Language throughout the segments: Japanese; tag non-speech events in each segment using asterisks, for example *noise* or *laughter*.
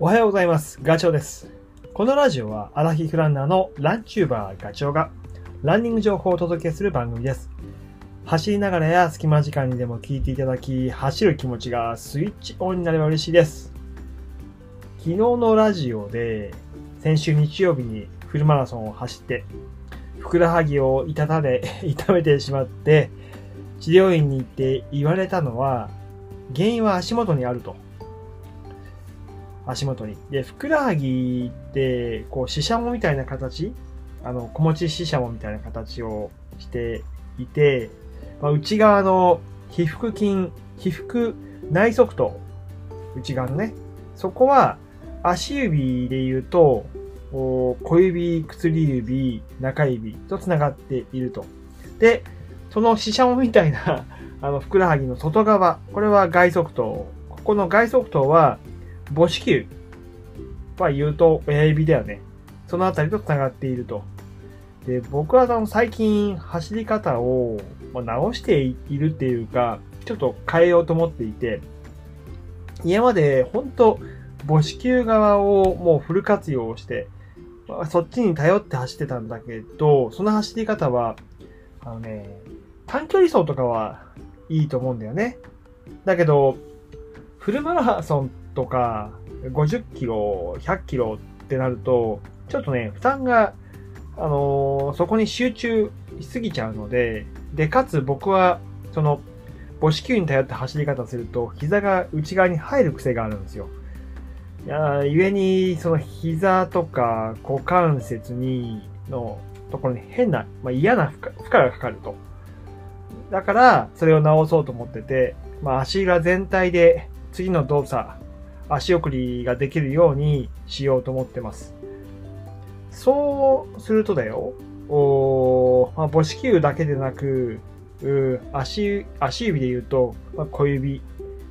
おはようございます。ガチョウです。このラジオはアラヒフランナーのランチューバーガチョウがランニング情報をお届けする番組です。走りながらや隙間時間にでも聞いていただき、走る気持ちがスイッチオンになれば嬉しいです。昨日のラジオで先週日曜日にフルマラソンを走って、ふくらはぎを痛たで *laughs* 痛めてしまって、治療院に行って言われたのは、原因は足元にあると。足元に。で、ふくらはぎって、こう、ししゃもみたいな形？あの、小持ちししゃもみたいな形をしていて、まあ、内側の皮腹筋、皮腹内側頭、内側のね、そこは足指で言うと、小指、薬指、中指と繋がっていると。で、そのししゃもみたいな、あの、ふくらはぎの外側、これは外側頭。ここの外側頭は、母子球は言うと親指だよね。そのあたりと繋がっていると。で、僕はあの最近走り方を直しているっていうか、ちょっと変えようと思っていて、今まで本当母子球側をもうフル活用して、まあそっちに頼って走ってたんだけど、その走り方は、あのね、短距離走とかはいいと思うんだよね。だけど、フルマラソンとか50キロ、100キロってなると、ちょっとね、負担が、あのーそこに集中しすぎちゃうので、で、かつ僕は、その、母子球に頼って走り方すると、膝が内側に入る癖があるんですよ。いや故に、その膝とか股関節に、のところに変な、まあ、嫌な負荷負荷がかかると。だから、それを直そうと思ってて、まあ、足裏全体で次の動作、足送りができるようにしようと思ってます。そうするとだよ、おまあ、母子球だけでなく、う足、足指で言うと、まあ、小指、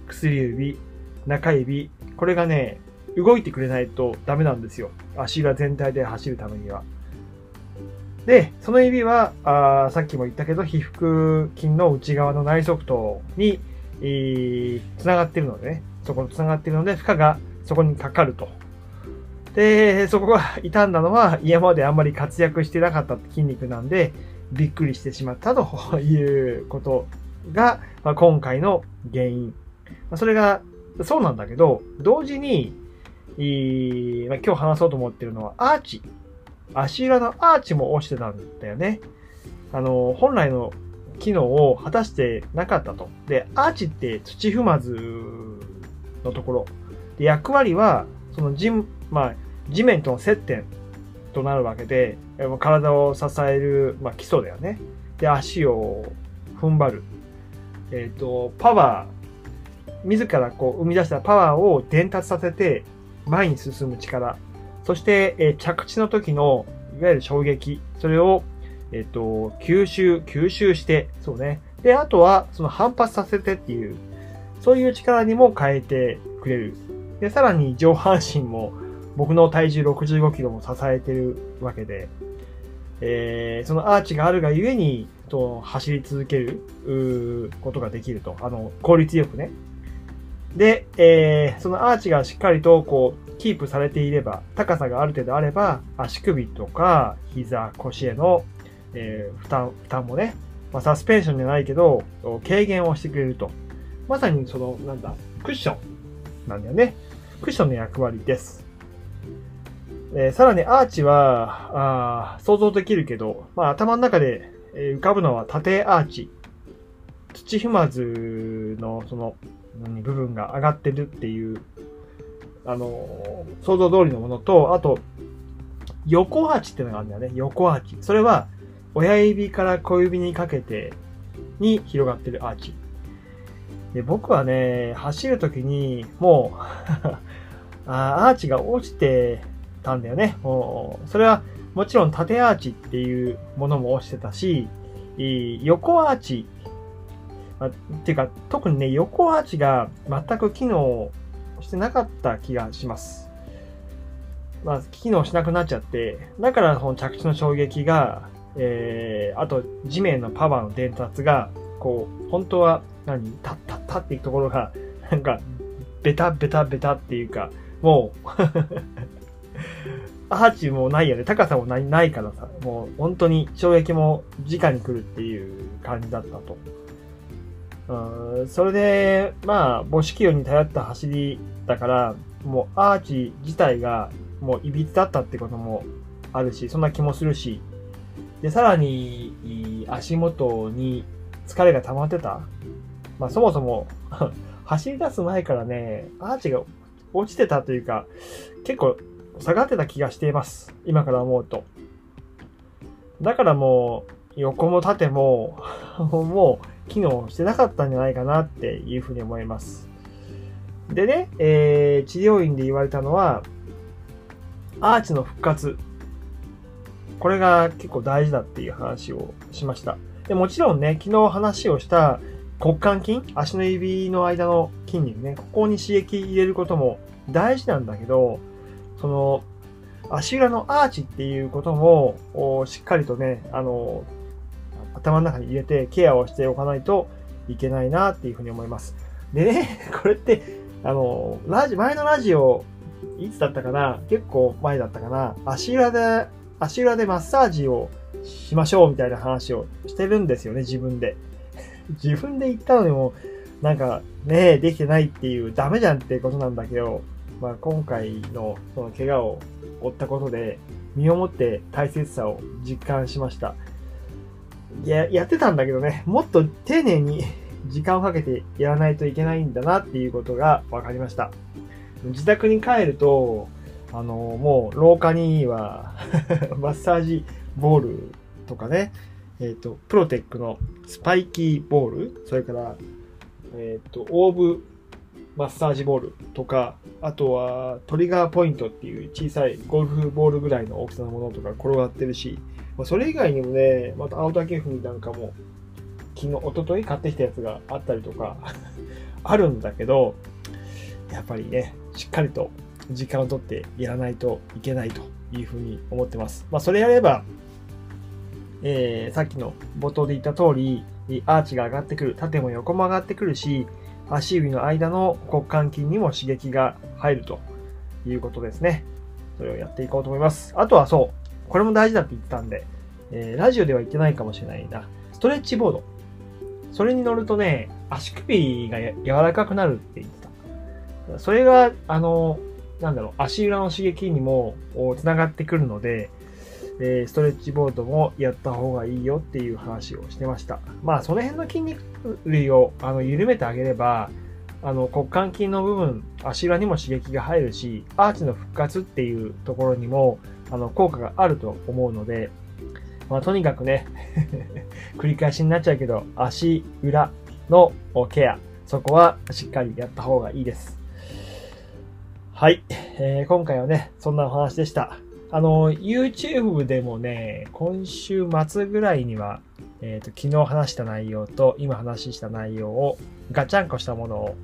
薬指、中指、これがね、動いてくれないとダメなんですよ。足裏全体で走るためには。で、その指は、あさっきも言ったけど、皮腹筋の内側の内側頭に、えー、繋がってるのでね、そこに繋がってるので、負荷がそこにかかると。で、そこが傷んだのは、今まであんまり活躍してなかった筋肉なんで、びっくりしてしまったということが、まあ、今回の原因。まあそれが、そうなんだけど、同時に、まあ、今日話そうと思ってるのは、アーチ。足裏のアーチも落ちてたんだよね。あの、本来の機能を果たしてなかったと。で、アーチって土踏まずのところ。で、役割は、その地、まあ、地面との接点となるわけで、体を支える、まあ、基礎だよね。で、足を踏ん張る。えっ、と、パワー、自らこう生み出したパワーを伝達させて前に進む力。そして、えー着地の時のいわゆる衝撃。それを、えっ、と、吸収、吸収して、そうね。で、あとは、その反発させてっていう、そういう力にも変えてくれる。で、さらに上半身も、僕の体重65キロも支えてるわけで、えーそのアーチがあるがゆえに、と走り続けることができると。あの、効率よくね。で、えーそのアーチがしっかりとこう、キープされていれば、高さがある程度あれば、足首とか膝、腰への、えー負担、負担もね、まあ、サスペンションじゃないけど、軽減をしてくれると。まさにその、なんだ、クッションなんだよね。クッションの役割です。えーさらにアーチは、あ想像できるけど、まあ頭の中で浮かぶのは縦アーチ。土踏まずのその部分が上がってるっていう、あの想像通りのものと、あと、横アーチってのがあるんだよね。横アーチ。それは、親指から小指にかけてに広がってるアーチ。で僕はね、走るときに、もう *laughs* あ、アーチが落ちてたんだよね。もうそれは、もちろん縦アーチっていうものも落ちてたし、横アーチ、まあっていうか、特にね、横アーチが全く機能してなかった気がします。まあ、機能しなくなっちゃって、だからその着地の衝撃が、えー、あと地面のパワーの伝達が、こう、本当は何、タッタッタっていうところが、*laughs* なんか、ベタベタベタっていうか、もう *laughs* アーチもないよね。高さもないないからさ、もう本当に衝撃も直に来るっていう感じだったと。うん、それで、まあ、母子球に頼った走りだから、もうアーチ自体がもういびつだったってこともあるし、そんな気もするし、で、さらに、足元に疲れが溜まってた。まあ、そもそも *laughs* 走り出す前からね、アーチが落ちてたというか、結構下がってた気がしています。今から思うと。だからもう、横も縦も *laughs* もう機能してなかったんじゃないかなっていうふうに思います。でね、えー、治療院で言われたのは、アーチの復活。これが結構大事だっていう話をしました。でもちろんね、昨日話をした骨幹筋、足の指の間の筋肉ね、ここに刺激入れることも大事なんだけど、その、足裏のアーチっていうことも、しっかりとね、あの、頭の中に入れてケアをしておかないといけないなっていうふうに思います。でね、*laughs* これって、あの、ラジ、前のラジオ、いつだったかな？結構前だったかな？足裏で、足裏でマッサージをしましょうみたいな話をしてるんですよね、自分で。自分で言ったのにも、なんかね、できてないっていうダメじゃんってことなんだけど、まあ、今回のその怪我を負ったことで、身をもって大切さを実感しました。いや、やってたんだけどね、もっと丁寧に時間をかけてやらないといけないんだなっていうことが分かりました。自宅に帰ると、あの、もう廊下には *laughs* マッサージボールとかね、えっ、ー、と、プロテックのスパイキーボール、それから、えっ、ー、と、オーブマッサージボールとか、あとはトリガーポイントっていう小さいゴルフボールぐらいの大きさのものとか転がってるし、まそれ以外にもね、また青竹踏みなんかも昨日、一昨日買ってきたやつがあったりとか *laughs* あるんだけど、やっぱりね、しっかりと時間をとってやらないといけないというふうに思ってます。まあ、それやれば、えー、さっきの冒頭で言った通り、アーチが上がってくる、縦も横も上がってくるし、足指の間の骨幹筋にも刺激が入るということですね。それをやっていこうと思います。あとはそう、これも大事だって言ったんで、えー、ラジオでは言ってないかもしれないな。ストレッチボード。それに乗るとね、足首が柔らかくなるって言ってた。それが、あの、なんだろう、足裏の刺激にも繋がってくるので、えー、ストレッチボードもやった方がいいよっていう話をしてました。まあ、その辺の筋肉類をあの緩めてあげれば、あの骨幹筋の部分、足裏にも刺激が入るし、アーチの復活っていうところにもあの効果があると思うので、まあ、とにかくね *laughs* 繰り返しになっちゃうけど、足裏のケア、そこはしっかりやった方がいいです。はい、えー、今回はね、そんなお話でした。あの、YouTube でもね、今週末ぐらいには、えっ、ー、と、昨日話した内容と今話した内容をガチャンコしたものを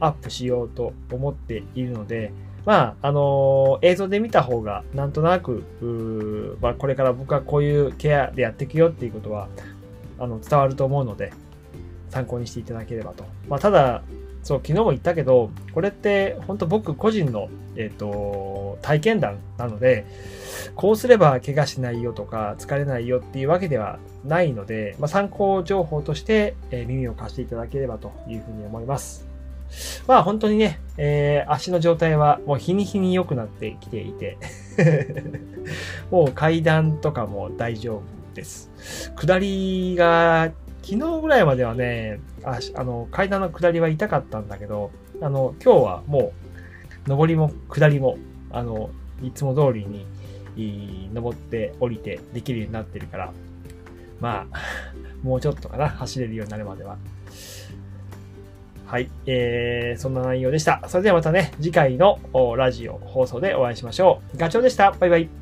アップしようと思っているので、まあ、あのー、映像で見た方がなんとなく、まあ、これから僕はこういうケアでやっていくよっていうことは、あの、伝わると思うので、参考にしていただければと。まあ、ただ、そう、昨日も言ったけど、これって本当僕個人の、えっ、ー、と、体験談なので、こうすれば怪我しないよとか疲れないよっていうわけではないので、まあ、参考情報として、えー、耳を貸していただければというふうに思います。まあ本当にね、えー、足の状態はもう日に日に良くなってきていて *laughs* もう階段とかも大丈夫です。下りが昨日ぐらいまではね、ああの階段の下りは痛かったんだけど、あの今日はもう上りも下りもあのいつも通りに登って降りてできるようになってるから、まあ、*laughs* もうちょっとかな、走れるようになるまでは。はい、えー、そんな内容でした。それではまたね、次回のラジオ放送でお会いしましょう。ガチョウでした。バイバイ。